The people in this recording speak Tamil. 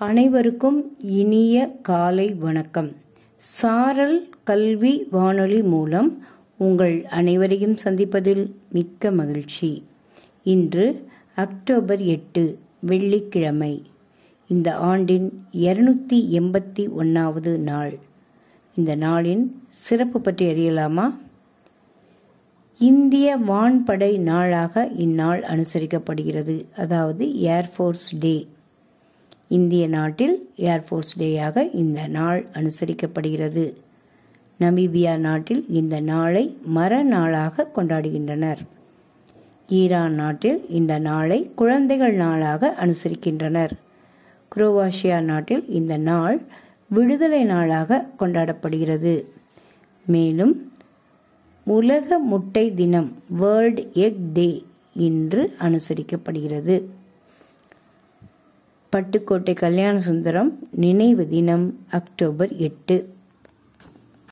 அனைவருக்கும் இனிய காலை வணக்கம். சாரல் கல்வி வானொலி மூலம் உங்கள் அனைவரையும் சந்திப்பதில் மிக்க மகிழ்ச்சி. இன்று அக்டோபர் எட்டு வெள்ளிக்கிழமை. இந்த ஆண்டின் இருநூத்தி எண்பத்தி ஒன்றாவது நாள். இந்த நாளின் சிறப்பு பற்றி அறியலாமா? இந்திய வான்படை நாளாக இந்நாள் அனுசரிக்கப்படுகிறது. அதாவது ஏர்ஃபோர்ஸ் டே இந்திய நாட்டில் ஏர்ஃபோர்ஸ் டேயாக இந்த நாள் அனுசரிக்கப்படுகிறது. நமீபியா நாட்டில் இந்த நாளை மர நாளாக கொண்டாடுகின்றனர். ஈரான் நாட்டில் இந்த நாளை குழந்தைகள் நாளாக அனுசரிக்கின்றனர். குரோவாஷியா நாட்டில் இந்த நாள் விடுதலை நாளாக கொண்டாடப்படுகிறது. மேலும் உலக முட்டை தினம் வேர்ல்ட் எக் டே இன்று அனுசரிக்கப்படுகிறது. பட்டுக்கோட்டை கல்யாண சுந்தரம் நினைவு தினம் அக்டோபர் எட்டு.